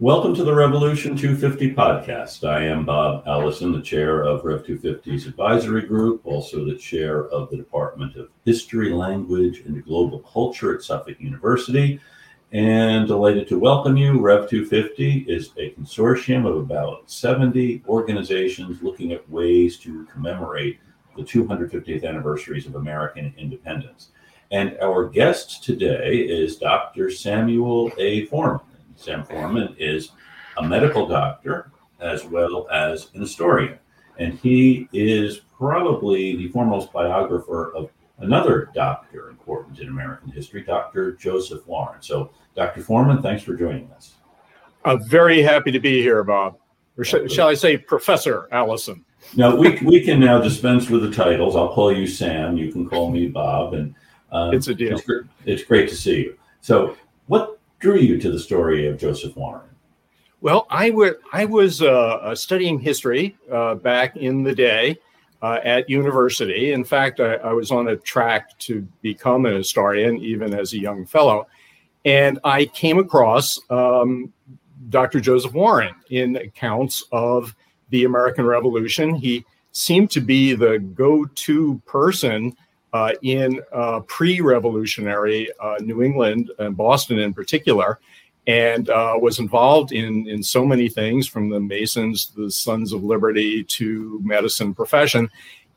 Welcome to the Revolution 250 podcast. I am Bob Allison, the chair of Rev 250's advisory group, also the chair of the Department of History, Language, and Global Culture at Suffolk University. And delighted to welcome you. Rev 250 is a consortium of about 70 organizations looking at ways to commemorate the 250th anniversaries of American independence. And our guest today is Dr. Samuel A. Forman. Sam Forman is a medical doctor as well as an historian. And he is probably the foremost biographer of another doctor important in American history, Dr. Joseph Warren. So, Dr. Forman, thanks for joining us. I'm very happy to be here, Bob. Or sh- shall I say, Professor Allison? No, we, we can now dispense with the titles. I'll call you Sam. You can call me Bob. And uh, it's a deal. It's, it's great to see you. So, what drew you to the story of Joseph Warren? Well, I, w- I was uh, uh, studying history uh, back in the day uh, at university. In fact, I, I, was on a track to become an historian, even as a young fellow. And I came across um, Dr. Joseph Warren in accounts of the American Revolution. He seemed to be the go to person in uh, pre revolutionary uh, New England and Boston in particular, and uh, was involved in, in so many things from the Masons, the Sons of Liberty to medicine profession.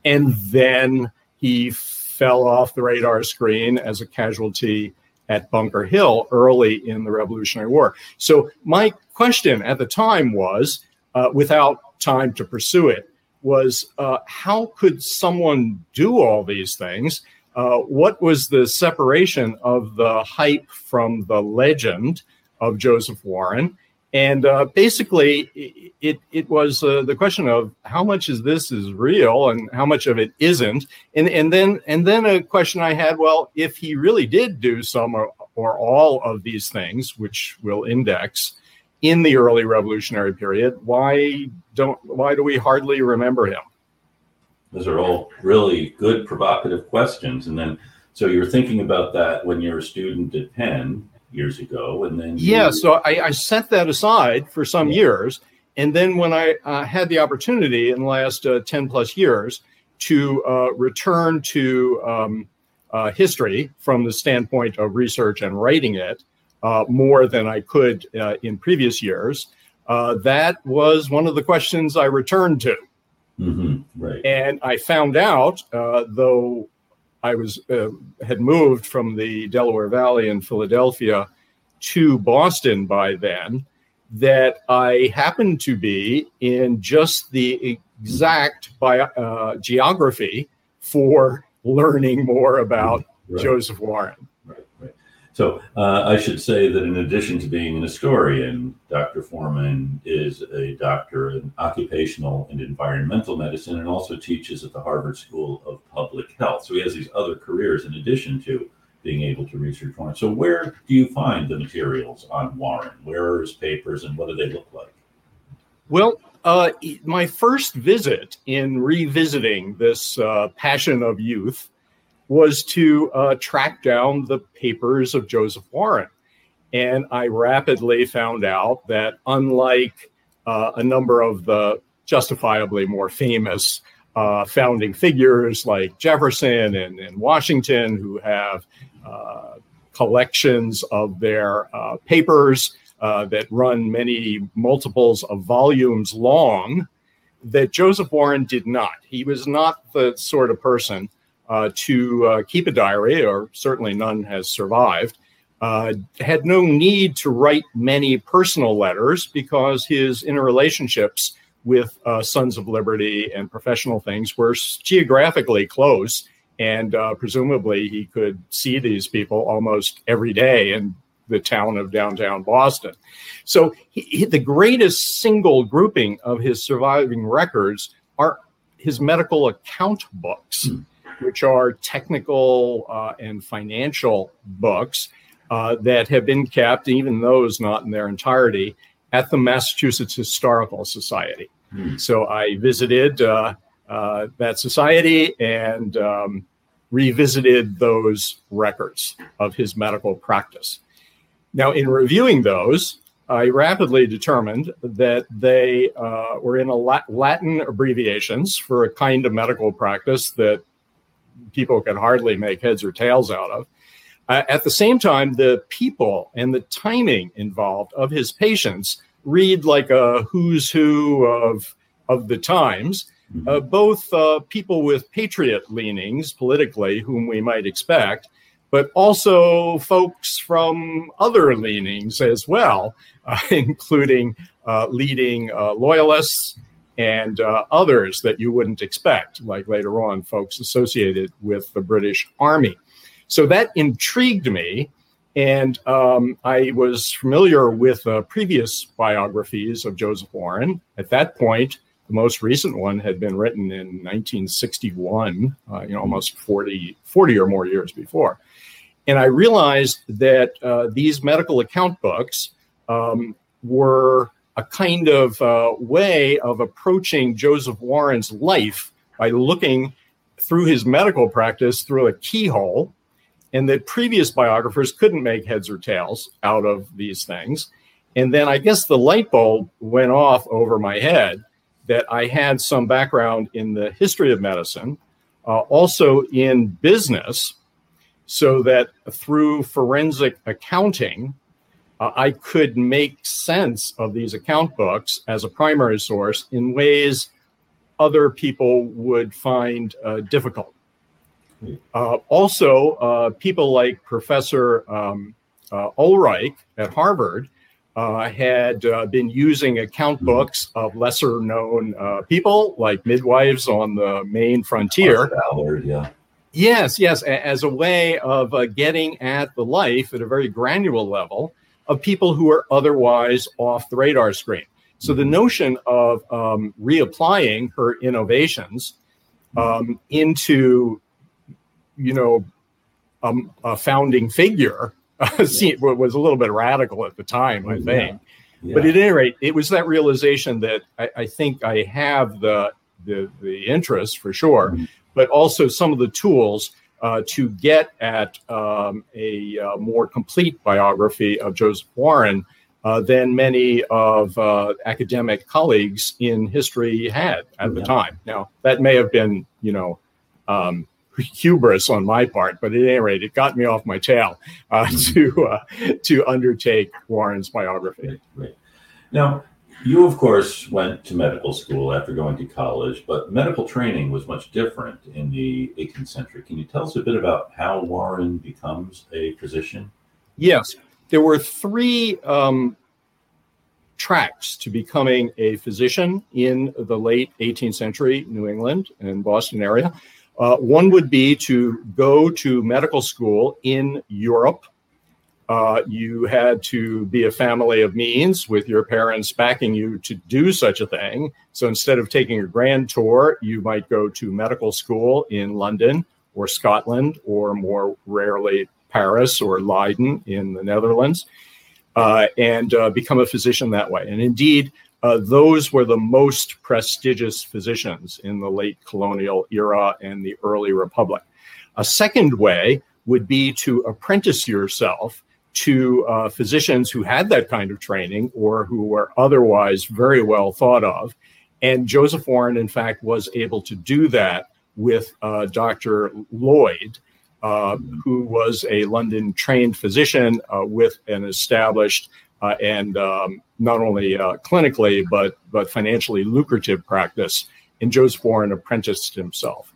And then he fell off the radar screen as a casualty at Bunker Hill early in the Revolutionary War. So, my question at the time was uh, without time to pursue it, was uh, how could someone do all these things? Uh, what was the separation of the hype from the legend of Joseph Warren? And uh, basically, it it was uh, the question of how much is this is real and how much of it isn't, and and then and then a question I had: well, if he really did do some or, or all of these things, which we'll index, in the early revolutionary period why don't why do we hardly remember him? Those are all really good provocative questions. And then so you were thinking about that when you were a student at penn years ago and then you... yeah so I, I, set that aside for some yeah. years. And then when i uh, had the opportunity in the last uh, 10 plus years to uh, return to um, uh, history from the standpoint of research and writing it uh, more than I could uh, in previous years. Uh, that was one of the questions I returned to. Mm-hmm, right. And I found out, uh, though I was uh, had moved from the Delaware Valley in Philadelphia to Boston by then, that I happened to be in just the exact bio, uh, geography for learning more about right. Joseph Warren. So uh, I should say that in addition to being an historian, Dr. Forman is a doctor in occupational and environmental medicine and also teaches at the Harvard School of Public Health. So he has these other careers in addition to being able to research Warren. So where do you find the materials on Warren? Where are his papers and what do they look like? Well, uh, my first visit in revisiting this uh, passion of youth was to uh, track down the papers of Joseph Warren. And I rapidly found out that, unlike uh, a number of the justifiably more famous uh, founding figures like Jefferson and, and Washington, who have uh, collections of their uh, papers uh, that run many multiples of volumes long, that Joseph Warren did not. He was not the sort of person uh, to uh, keep a diary, or certainly none has survived. Uh, had no need to write many personal letters because his interrelationships with uh, Sons of Liberty and professional things were geographically close. And presumably he could see these people almost every day in the town of downtown Boston. So he, he, the greatest single grouping of his surviving records are his medical account books. Mm which are technical uh, and financial books uh, that have been kept, even those not in their entirety, at the Massachusetts Historical Society. Hmm. So I visited uh, uh that society and um, revisited those records of his medical practice. Now, in reviewing those, I rapidly determined that they uh, were in a Latin abbreviations for a kind of medical practice that people could hardly make heads or tails out of. Uh, at the same time, the people and the timing involved of his patients read like a who's who of of the times. Uh, mm-hmm. both uh, people with patriot leanings politically, whom we might expect, but also folks from other leanings as well, uh, including uh, leading uh, loyalists and uh, others that you wouldn't expect, like later on, folks associated with the British Army. So that intrigued me. And um, I was familiar with uh, previous biographies of Joseph Warren. At that point, the most recent one had been written in 1961, uh, you know, almost 40, 40 or more years before. And I realized that uh, these medical account books um, were a kind of uh, way of approaching Joseph Warren's life by looking through his medical practice through a keyhole, and that previous biographers couldn't make heads or tails out of these things. And then I guess the light bulb went off over my head that I had some background in the history of medicine, uh, also in business, so that through forensic accounting, uh, I could make sense of these account books as a primary source in ways other people would find uh, difficult. Uh, also, uh, people like Professor um, uh, Ulrich at Harvard uh, had been using account books of lesser known people like midwives on the Maine frontier. Ballard, yeah. Yes, yes, as a way of getting at the life at a very granular level of people who are otherwise off the radar screen. So the mm-hmm. notion of um, reapplying her innovations um, into, you know, um, a founding figure uh, was a little bit radical at the time, I think. Yeah. Yeah. But at any rate, it was that realization that I, I think I have the the, the interest for sure, mm-hmm. but also some of the tools uh, to get at um, a uh, more complete biography of Joseph Warren uh, than many of uh, academic colleagues in history had at the time. Now, that may have been, you know, um, hubris on my part, but at any rate, it got me off my tail uh, to uh, to undertake Warren's biography. Right, right. Now, you, of course, went to medical school after going to college, but medical training was much different in the 18th century. Can you tell us a bit about how Warren becomes a physician? Yes. There were three um, tracks to becoming a physician in the late 18th century New England and Boston area. Uh, one would be to go to medical school in Europe uh, you had to be a family of means with your parents backing you to do such a thing. So instead of taking a grand tour, you might go to medical school in London or Scotland, or more rarely, Paris or Leiden in the Netherlands, uh, and uh, become a physician that way. And indeed, uh, those were the most prestigious physicians in the late colonial era and the early republic. A second way would be to apprentice yourself to uh, physicians who had that kind of training or who were otherwise very well thought of. And Joseph Warren, in fact, was able to do that with uh, Dr. Lloyd, uh, who was a London trained physician uh, with an established uh, and um, not only uh, clinically but but financially lucrative practice. And Joseph Warren apprenticed himself.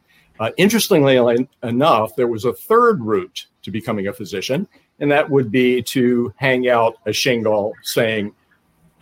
interestingly enough, there was a third route to becoming a physician, and that would be to hang out a shingle saying,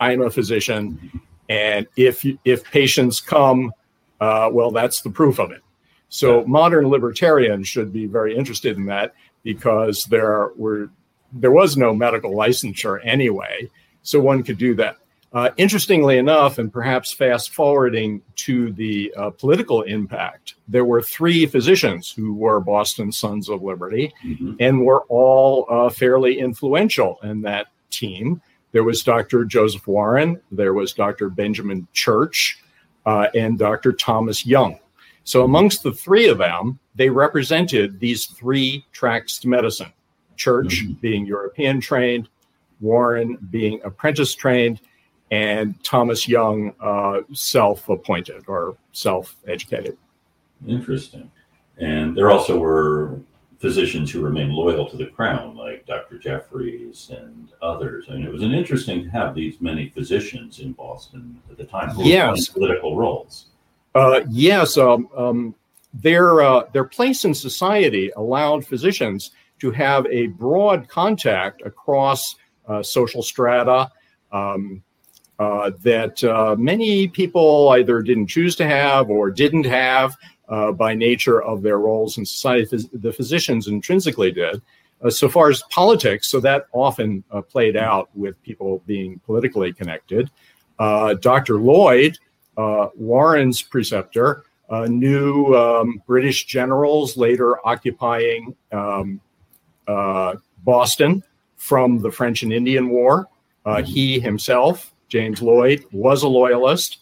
"I'm a physician," and if if patients come, uh, well, that's the proof of it. So modern libertarians should be very interested in that because there were there was no medical licensure anyway, so one could do that. Uh, interestingly enough, and perhaps fast forwarding to the uh, political impact, there were three physicians who were Boston Sons of Liberty mm-hmm. and were all uh, fairly influential in that team. There was Dr. Joseph Warren, there was Dr. Benjamin Church, uh, and Dr. Thomas Young. So, amongst the three of them, they represented these three tracks to medicine Church mm-hmm. being European trained, Warren being apprentice trained, and Thomas Young uh, self appointed or self educated. Interesting. And there also were physicians who remained loyal to the crown, like Dr. Jeffries and others. I mean, it was an interesting to have these many physicians in Boston at the time who yes. political roles. Uh, yes, um, um, their uh, their place in society allowed physicians to have a broad contact across uh, social strata um, uh, that uh, many people either didn't choose to have or didn't have uh, by nature of their roles in society. The physicians intrinsically did. Uh, so far as politics, so that often uh, played out with people being politically connected. Uh, Dr. Lloyd, Warren's preceptor, knew um, British generals later occupying um, Boston from the French and Indian War. he himself, James Lloyd, was a loyalist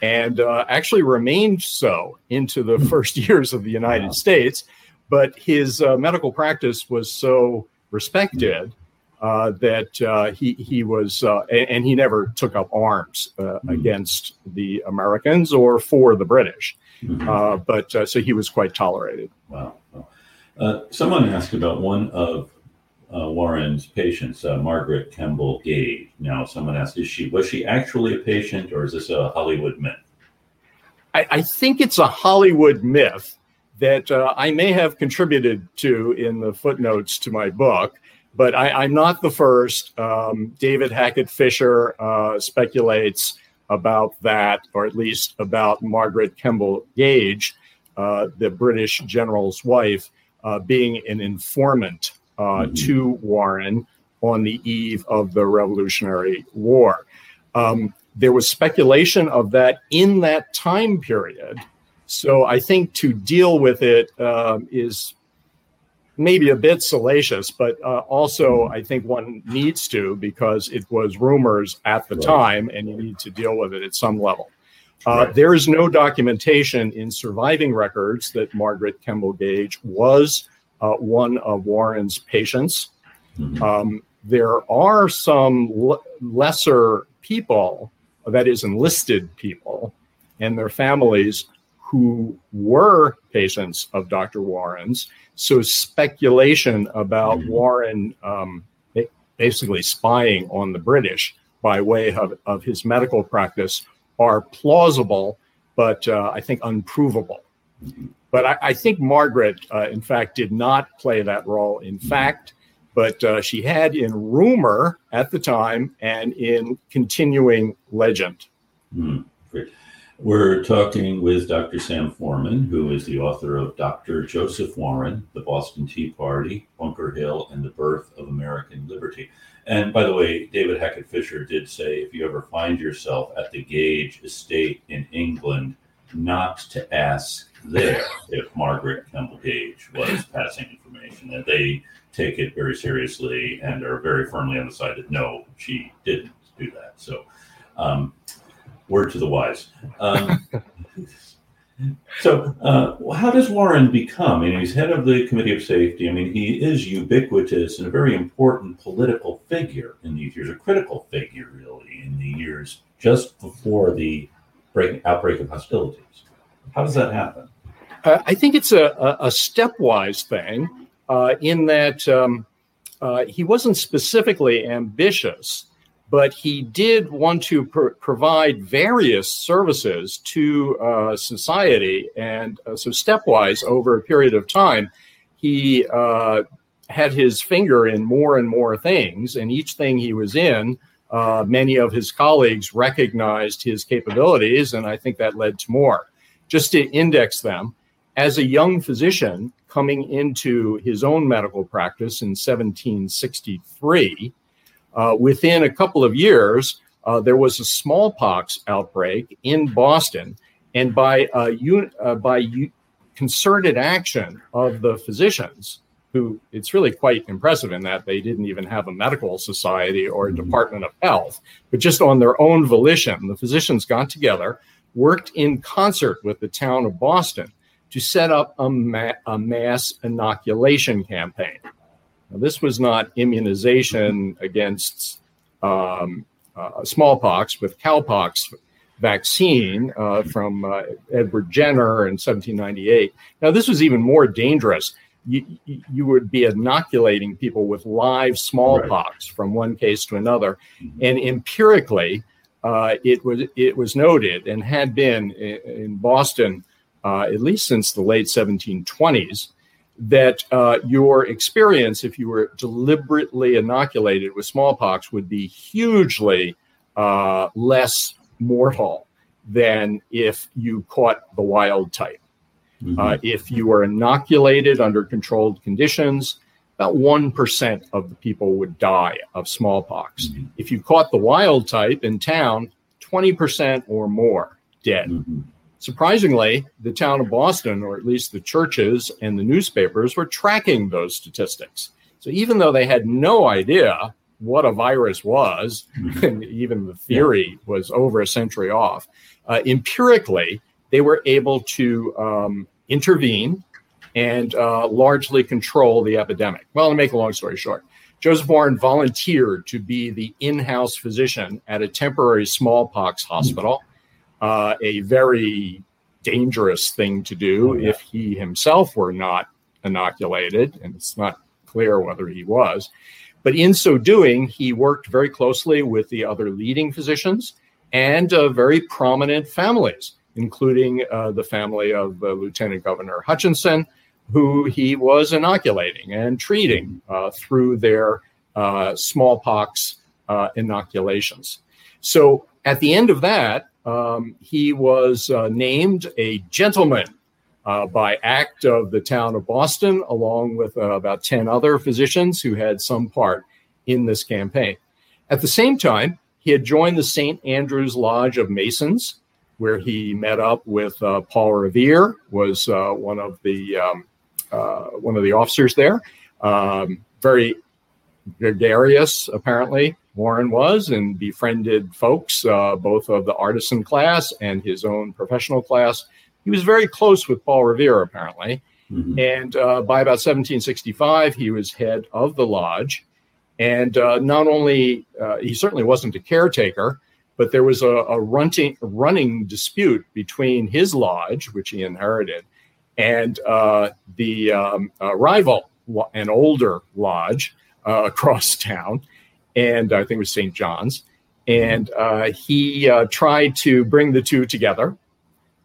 and uh, actually remained so into the hmm. first years of the United wow. States. But his uh, medical practice was so respected uh, that uh, he he was, uh, and he never took up arms mm-hmm. against the Americans or for the British. But so he was quite tolerated. Wow. someone asked about one of uh, Warren's patients, uh, Margaret Kemble Gage. Now, someone asked, "Is she was she actually a patient, or is this a Hollywood myth?" I, I think it's a Hollywood myth that uh, I may have contributed to in the footnotes to my book, but I, am not the first. Um, David Hackett Fischer uh, speculates about that, or at least about Margaret Kemble Gage, uh, the British general's wife, uh, being an informant uh, mm-hmm. to Warren on the eve of the Revolutionary War. Um, there was speculation of that in that time period. So I think to deal with it uh, is maybe a bit salacious, but uh, also mm-hmm. I think one needs to because it was rumors at the right. time and you need to deal with it at some level. Uh, right. There is no documentation in surviving records that Margaret Kemble Gage was uh, one of Warren's patients. Mm-hmm. Um, there are some l- lesser people, that is, enlisted people and their families who were patients of Dr. Warren's. So speculation about mm-hmm. Warren um, basically spying on the British by way of, of his medical practice are plausible, but uh, I think unprovable. But I, I think Margaret, uh, in fact, did not play that role. In fact, but uh, she had in rumor at the time and in continuing legend. Mm, great. We're talking with Dr. Sam Forman, who is the author of Dr. Joseph Warren, The Boston Tea Party, Bunker Hill, and the Birth of American Liberty. And by the way, David Hackett Fischer did say if you ever find yourself at the Gage estate in England, not to ask there if Margaret Kemble Gage was passing information, that they take it very seriously and are very firmly on the side that no, she didn't do that. So, um, word to the wise. Um, so, uh, how does Warren become? I mean, he's head of the Committee of Safety. I mean, he is ubiquitous and a very important political figure in these years, a critical figure, really, in the years just before the break, outbreak of hostilities. How does that happen? Uh, I think it's a, a, stepwise thing uh, in that um, uh, he wasn't specifically ambitious, but he did want to pr- provide various services to uh, society. And uh, so, stepwise, over a period of time, he had his finger in more and more things, and each thing he was in, many of his colleagues recognized his capabilities, and I think that led to more. Just to index them, as a young physician coming into his own medical practice in 1763, uh, within a couple of years, uh, there was a smallpox outbreak in Boston, and by uh, un- uh, by u- concerted action of the physicians, who it's really quite impressive in that they didn't even have a medical society or a mm-hmm. department of health, but just on their own volition, the physicians got together, worked in concert with the town of Boston to set up a, ma- a mass inoculation campaign. Now, this was not immunization against um, uh, smallpox with cowpox vaccine uh, from uh, Edward Jenner in 1798. Now, this was even more dangerous. You, you would be inoculating people with live smallpox right. from one case to another. Mm-hmm. And empirically, uh, it was it was noted and had been in, in Boston uh, at least since the late 1720s that uh, your experience, if you were deliberately inoculated with smallpox, would be hugely uh, less mortal than if you caught the wild type. Mm-hmm. Uh, if you were inoculated under controlled conditions, about 1% of the people would die of smallpox. Mm-hmm. If you caught the wild type in town, 20% or more dead. Mm-hmm. Surprisingly, the town of Boston, or at least the churches and the newspapers, were tracking those statistics. So even though they had no idea what a virus was, mm-hmm. and even the theory yeah. was over a century off, uh, empirically, they were able to um, intervene and uh, largely control the epidemic. Well, to make a long story short, Joseph Warren volunteered to be the in house physician at a temporary smallpox hospital uh, a very dangerous thing to do oh, if he himself were not inoculated, and it's not clear whether he was. But in so doing, he worked very closely with the other leading physicians and uh, very prominent families, including uh, the family of uh, Lieutenant Governor Hutchinson, who he was inoculating and treating uh, through their uh, smallpox uh, inoculations. So at the end of that, um, he was named a gentleman uh, by act of the town of Boston, along with uh, about 10 other physicians who had some part in this campaign. At the same time, he had joined the St. Andrew's Lodge of Masons, where he met up with uh, Paul Revere, was uh, one of the um, uh, one of the officers there. Um, very gregarious, apparently, Warren was and befriended folks, uh, both of the artisan class and his own professional class. He was very close with Paul Revere, apparently. Mm-hmm. And uh, by about 1765, he was head of the lodge. And uh, not only, uh, he certainly wasn't a caretaker, but there was a, a running, running dispute between his lodge, which he inherited, and uh, the um, uh, rival, an older lodge across town and I think it was St. John's. And uh, he uh, tried to bring the two together.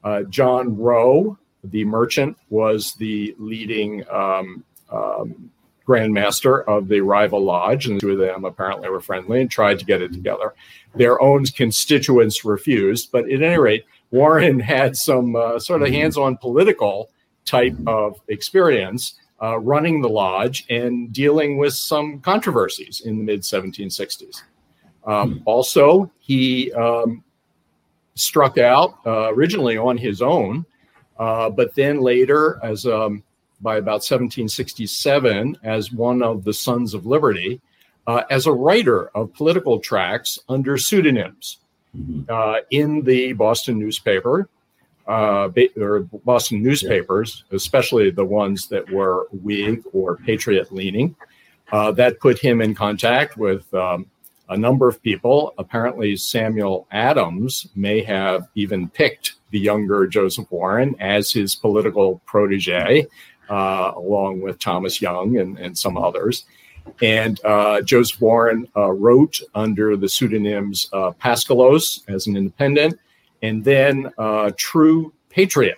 Uh, John Rowe, the merchant, was the leading um, um, grandmaster of the rival lodge, and the two of them apparently were friendly and tried to get it together. Their own constituents refused, but at any rate, Warren had some uh, sort of hands on political type of experience uh, running the lodge and dealing with some controversies in the mid 1760s. Um, hmm. also, he um, struck out uh, originally on his own, uh, but then later, as um, by about 1767, as one of the Sons of Liberty, uh, as a writer of political tracts under pseudonyms mm-hmm. Uh, in the Boston newspaper uh, or Boston newspapers, especially the ones that were Whig or Patriot leaning. Uh, that put him in contact with um, a number of people. Apparently, Samuel Adams may have even picked the younger Joseph Warren as his political protege, uh, along with Thomas Young and, and some others. And uh, Joseph Warren uh, wrote under the pseudonyms uh, Paskalos as an independent and then uh, True Patriot,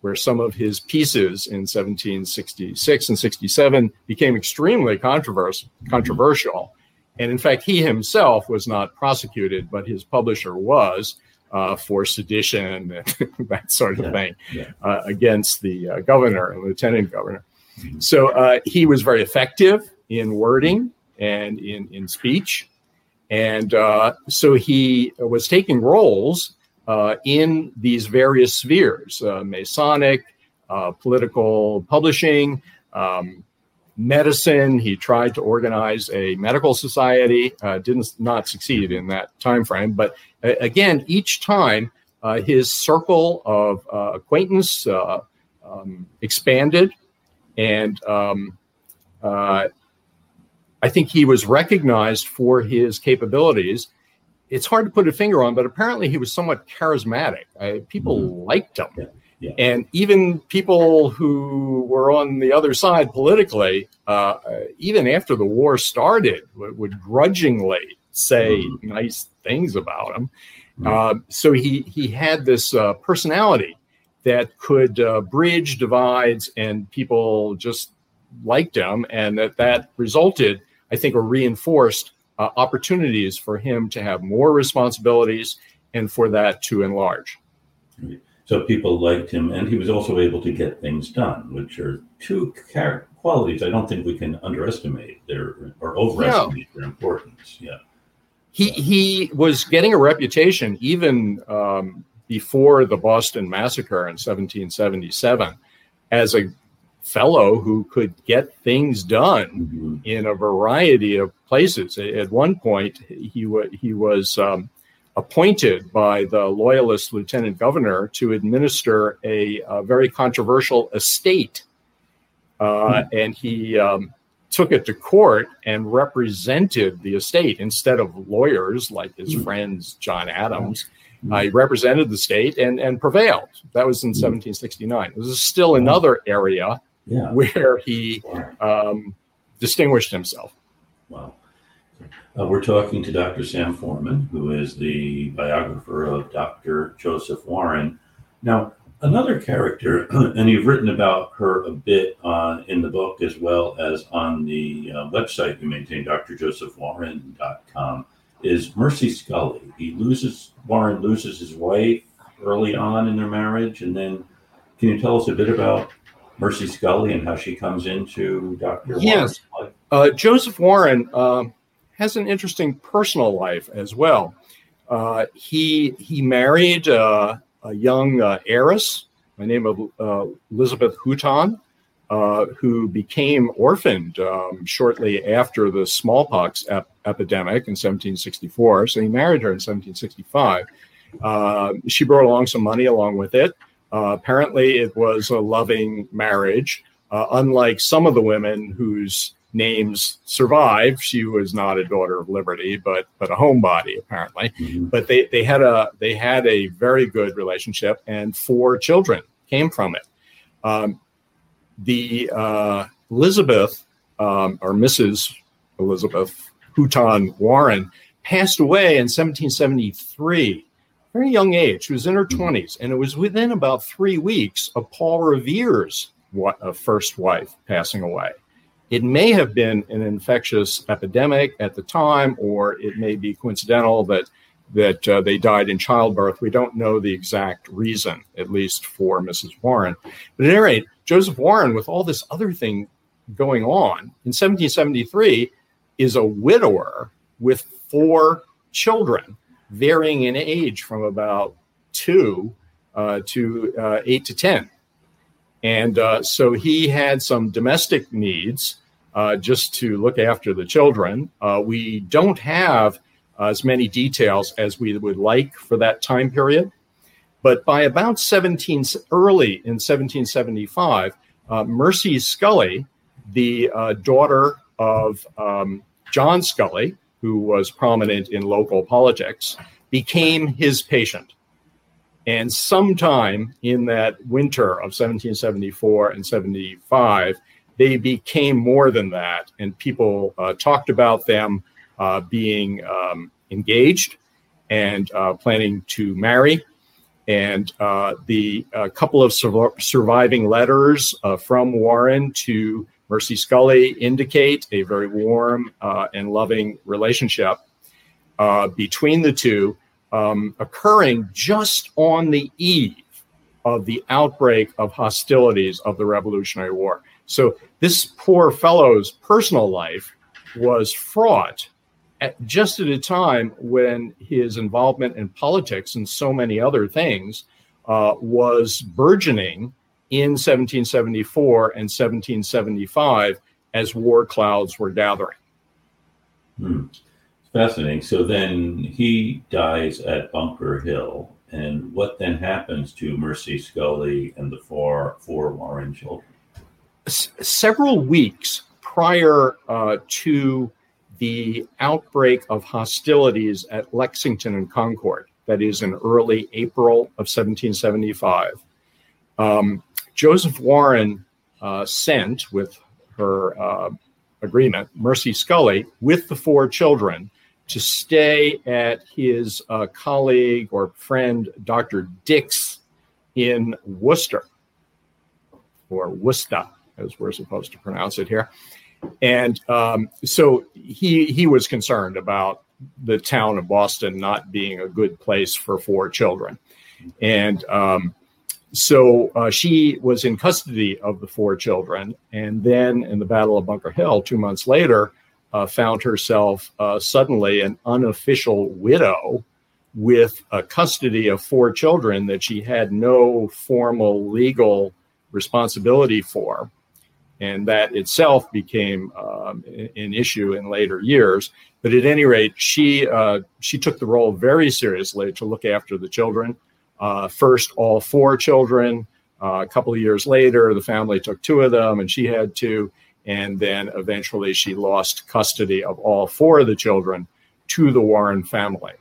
where some of his pieces in 1766 and 67 became extremely controversial. And in fact, he himself was not prosecuted, but his publisher was uh, for sedition and that sort of yeah, thing yeah. Uh, against the uh, governor and lieutenant governor. Mm-hmm. So uh, he was very effective in wording and in, in speech. And uh, so he was taking roles uh, in these various spheres uh, Masonic, uh, political publishing, um, medicine. He tried to organize a medical society, uh, didn't not succeed in that time frame. But uh, again, each time uh, his circle of acquaintance um, expanded, and um, I think he was recognized for his capabilities. It's hard to put a finger on, but apparently he was somewhat charismatic. People mm-hmm. liked him. Yeah. And even people who were on the other side politically, uh, even after the war started, would, would grudgingly say mm-hmm. nice things about him. Mm-hmm. Uh, so he he had this uh, personality that could uh, bridge divides, and people just liked him, and that that resulted, I think, or reinforced uh, opportunities for him to have more responsibilities and for that to enlarge. So people liked him, and he was also able to get things done, which are two qualities I don't think we can underestimate their or overestimate their importance. Yeah he he was getting a reputation even um, before the Boston Massacre in 1777 as a fellow who could get things done mm-hmm. in a variety of places. At one point, he w- he was um, appointed by the Loyalist lieutenant governor to administer a, a very controversial estate, uh, mm-hmm. and he. Um, took it to court and represented the estate instead of lawyers like his mm. friends John Adams. Mm. Uh, he represented the state and, and prevailed. That was in mm. 1769. This is still another area yeah. where he um, distinguished himself. Wow. Uh, we're talking to Dr. Sam Forman, who is the biographer of Dr. Joseph Warren. Now, another character, and you've written about her a bit uh, in the book as well as on the uh, website you maintain, drjosephwarren.com, is Mercy Scollay. He loses, Warren loses his wife early on in their marriage. And then can you tell us a bit about Mercy Scollay and how she comes into Dr. Yes. Uh, Joseph Warren uh, has an interesting personal life as well. Uh, he he married uh, a young uh, heiress by name of uh, Elizabeth Hooton, uh, who became orphaned um, shortly after the smallpox ep- epidemic in 1764. So he married her in 1765. Uh, she brought along some money along with it. Apparently, it was a loving marriage, unlike some of the women whose names survive. She was not a daughter of liberty, but but a homebody apparently. Mm-hmm. But they they had a they had a very good relationship, and four children came from it. Um, the uh, Elizabeth um, or Mrs. Elizabeth Hooton Warren passed away in 1773 very young age. She was in her 20s, and it was within about three weeks of Paul Revere's first wife passing away. It may have been an infectious epidemic at the time, or it may be coincidental that that uh, they died in childbirth. We don't know the exact reason, at least for Mrs. Warren. But at any rate, Joseph Warren, with all this other thing going on in 1773, is a widower with four children, varying in age from about two uh, to uh, eight to 10. And uh, so he had some domestic needs uh, just to look after the children. Uh, we don't have as many details as we would like for that time period. But by about 17, early in 1775, uh, Mercy Scollay, the uh, daughter of um, John Scollay, who was prominent in local politics, became his patient. And sometime in that winter of 1774 and 75, they became more than that. And people uh, talked about them uh, being um, engaged and uh, planning to marry. And uh, the couple of sur- surviving letters uh, from Warren to Mercy Scollay indicate a very warm uh, and loving relationship between the two um, occurring just on the eve of the outbreak of hostilities of the Revolutionary War. So this poor fellow's personal life was fraught at just at a time when his involvement in politics and so many other things uh, was burgeoning in 1774 and 1775 as war clouds were gathering. Hmm. Fascinating. So then he dies at Bunker Hill. And what then happens to Mercy Scollay and the four, four Warren children? S- several weeks prior uh, to the outbreak of hostilities at Lexington and Concord, that is in early April of 1775. Um, Joseph Warren uh, sent, with her uh, agreement, Mercy Scollay, with the four children to stay at his uh, colleague or friend, Dr. Dix, in Worcester, or Worcester, as we're supposed to pronounce it here. And um, so he he was concerned about the town of Boston not being a good place for four children, and um, so uh, she was in custody of the four children, and then in the Battle of Bunker Hill, two months later, uh, found herself uh, suddenly an unofficial widow with a custody of four children that she had no formal legal responsibility for. And that itself became um, an issue in later years. But at any rate, she uh, she took the role very seriously to look after the children. Uh, first, all four children. Uh, a couple of years later, the family took two of them, and she had two. And then eventually, she lost custody of all four of the children to the Warren family.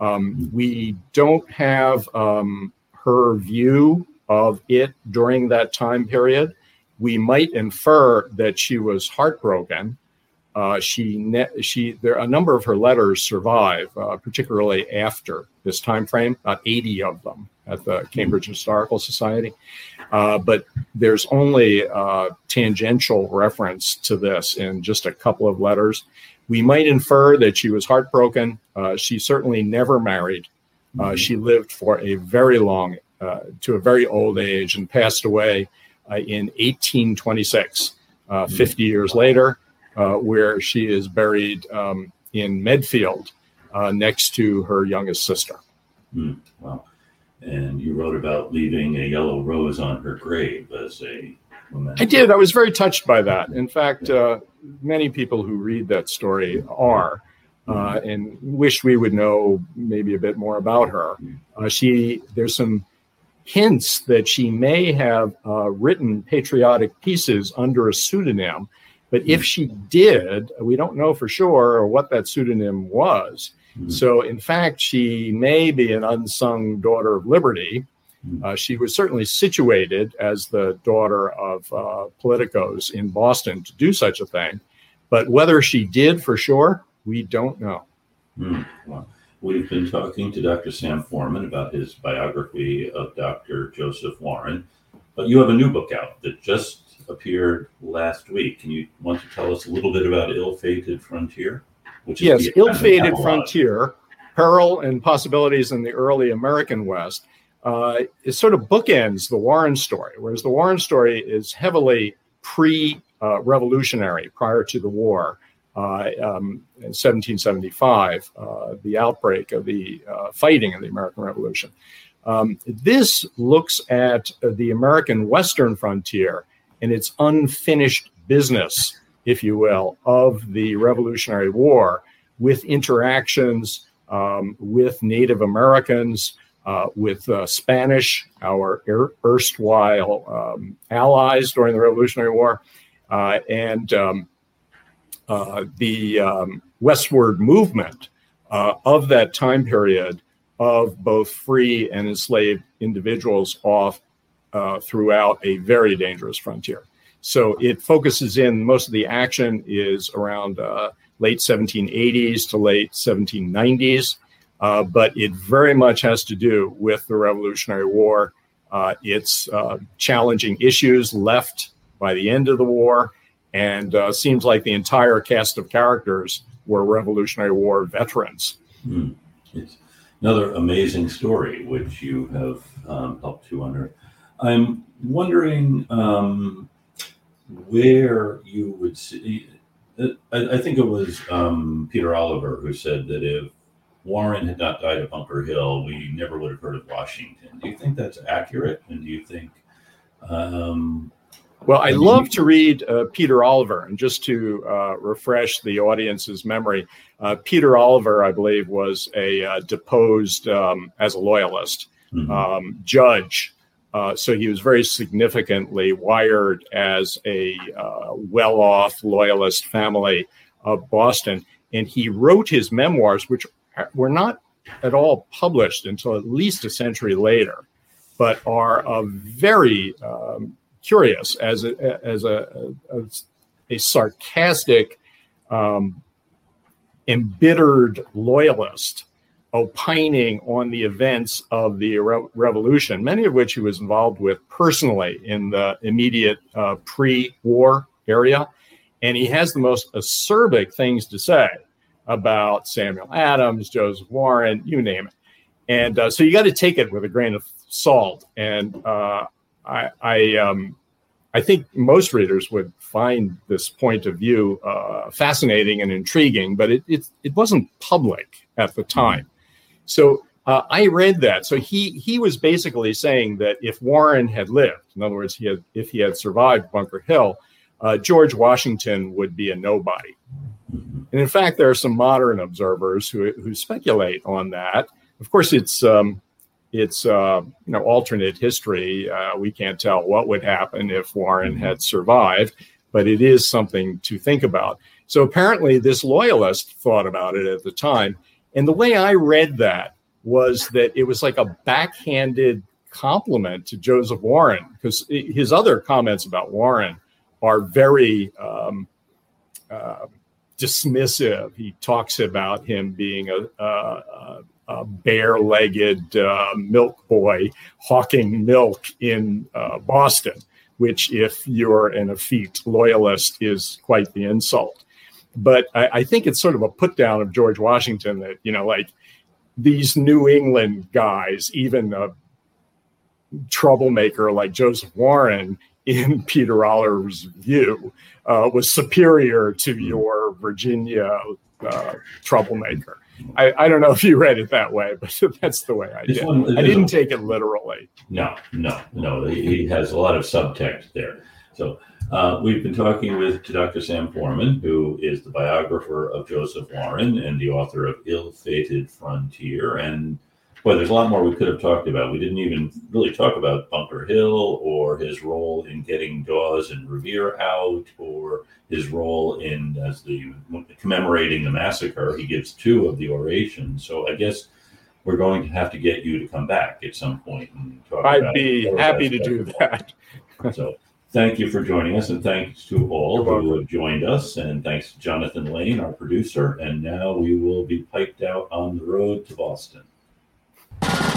Um, we don't have um, her view of it during that time period. We might infer that she was heartbroken. Uh, she ne- she there a number of her letters survive, uh, particularly after this time frame. About eighty of them at the Cambridge Historical Society, uh, but there's only uh, tangential reference to this in just a couple of letters. We might infer that she was heartbroken. Uh, she certainly never married. Uh, mm-hmm. She lived for a very long, uh, to a very old age, and passed away in 1826, uh, mm-hmm. 50 years later, uh, where she is buried um, in Medfield next to her youngest sister. Mm, wow. And you wrote about leaving a yellow rose on her grave as a I did. I was very touched by that. In fact, uh, many people who read that story are, uh, and wish we would know maybe a bit more about her. Uh, she there's some hints that she may have uh, written patriotic pieces under a pseudonym, but if she did, we don't know for sure or what that pseudonym was. Mm-hmm. So, in fact, she may be an unsung daughter of liberty. Hmm. Uh, she was certainly situated as the daughter of uh, politicos in Boston to do such a thing. But whether she did for sure, we don't know. Mm, well, we've been talking to Dr. Sam Forman about his biography of Dr. Joseph Warren, but you have a new book out that just appeared last week. Can you want to tell us a little bit about Ill Fated Frontier? Which yes, Ill Fated Frontier Peril and Possibilities in the Early American West. Uh, it sort of bookends the Warren story, whereas the Warren story is heavily pre uh, revolutionary prior to the war. Uh, um, in 1775, uh, the outbreak of the uh, fighting of the American Revolution. Um, this looks at the American Western frontier and its unfinished business, if you will, of the Revolutionary War with interactions um, with Native Americans, uh, with uh, Spanish, our er- erstwhile um, allies during the Revolutionary War, uh, and um, the um, westward movement uh, of that time period of both free and enslaved individuals off uh, throughout a very dangerous frontier. So it focuses in, most of the action is around uh, late 1780s to late 1790s, uh, but it very much has to do with the Revolutionary War. Uh, it's challenging issues left by the end of the war, and uh, seems like the entire cast of characters were Revolutionary War veterans. It's another amazing story which you have um, helped to unearth. I'm wondering um, where you would see. Uh, I, I think it was um, Peter Oliver who said that if Warren had not died at Bunker Hill, we never would have heard of Washington. Do you think that's accurate? And do you think um, well, I love to read uh, Peter Oliver, and just to uh, refresh the audience's memory, uh, Peter Oliver, I believe, was a uh, deposed um, as a loyalist mm-hmm. um, judge uh, so he was very significantly wired as a uh, well off loyalist family of Boston. And he wrote his memoirs, which were not at all published until at least a century later, but are a very um, curious as a, as a, a, a sarcastic, um, embittered loyalist opining on the events of the re- revolution, many of which he was involved with personally in the immediate uh, pre war area. And he has the most acerbic things to say about Samuel Adams, Joseph Warren, you name it. And uh, so you got to take it with a grain of salt. And uh, I, I, um, I think most readers would find this point of view uh, fascinating and intriguing, but it, it, it wasn't public at the time. So uh, I read that. So he he was basically saying that if Warren had lived, in other words, he had if he had survived Bunker Hill, uh, George Washington would be a nobody. And in fact, there are some modern observers who who speculate on that. Of course, it's um, it's uh, you know alternate history. Uh, we can't tell what would happen if Warren had survived, but it is something to think about. So apparently, this loyalist thought about it at the time and the way I read that was that it was like a backhanded compliment to Joseph Warren because his other comments about Warren are very um, uh, dismissive. He talks about him being a, a, a bare-legged uh, milk boy hawking milk in uh, Boston, which, if you're an effete loyalist, is quite the insult. But I, I think it's sort of a put down of George Washington that, you know, like these New England guys, even a troublemaker like Joseph Warren, in Peter Oliver's view, uh, was superior to hmm. your Virginia uh, troublemaker. I, I, don't know if you read it that way, but that's the way I did. One, I didn't take it literally. No, no, no. He has a lot of subtext there. So uh, we've been talking with Dr. Sam Forman, who is the biographer of Joseph Warren and the author of Ill Fated Frontier. And boy, there's a lot more we could have talked about. We didn't even really talk about Bunker Hill or his role in getting Dawes and Revere out or his role in as the commemorating the massacre. He gives two of the orations. So I guess we're going to have to get you to come back at some point and talk I'd be happy to do that. so thank you for joining us, and thanks to all who have joined us, and thanks to Jonathan Lane, our producer. And now we will be piped out on the road to Boston you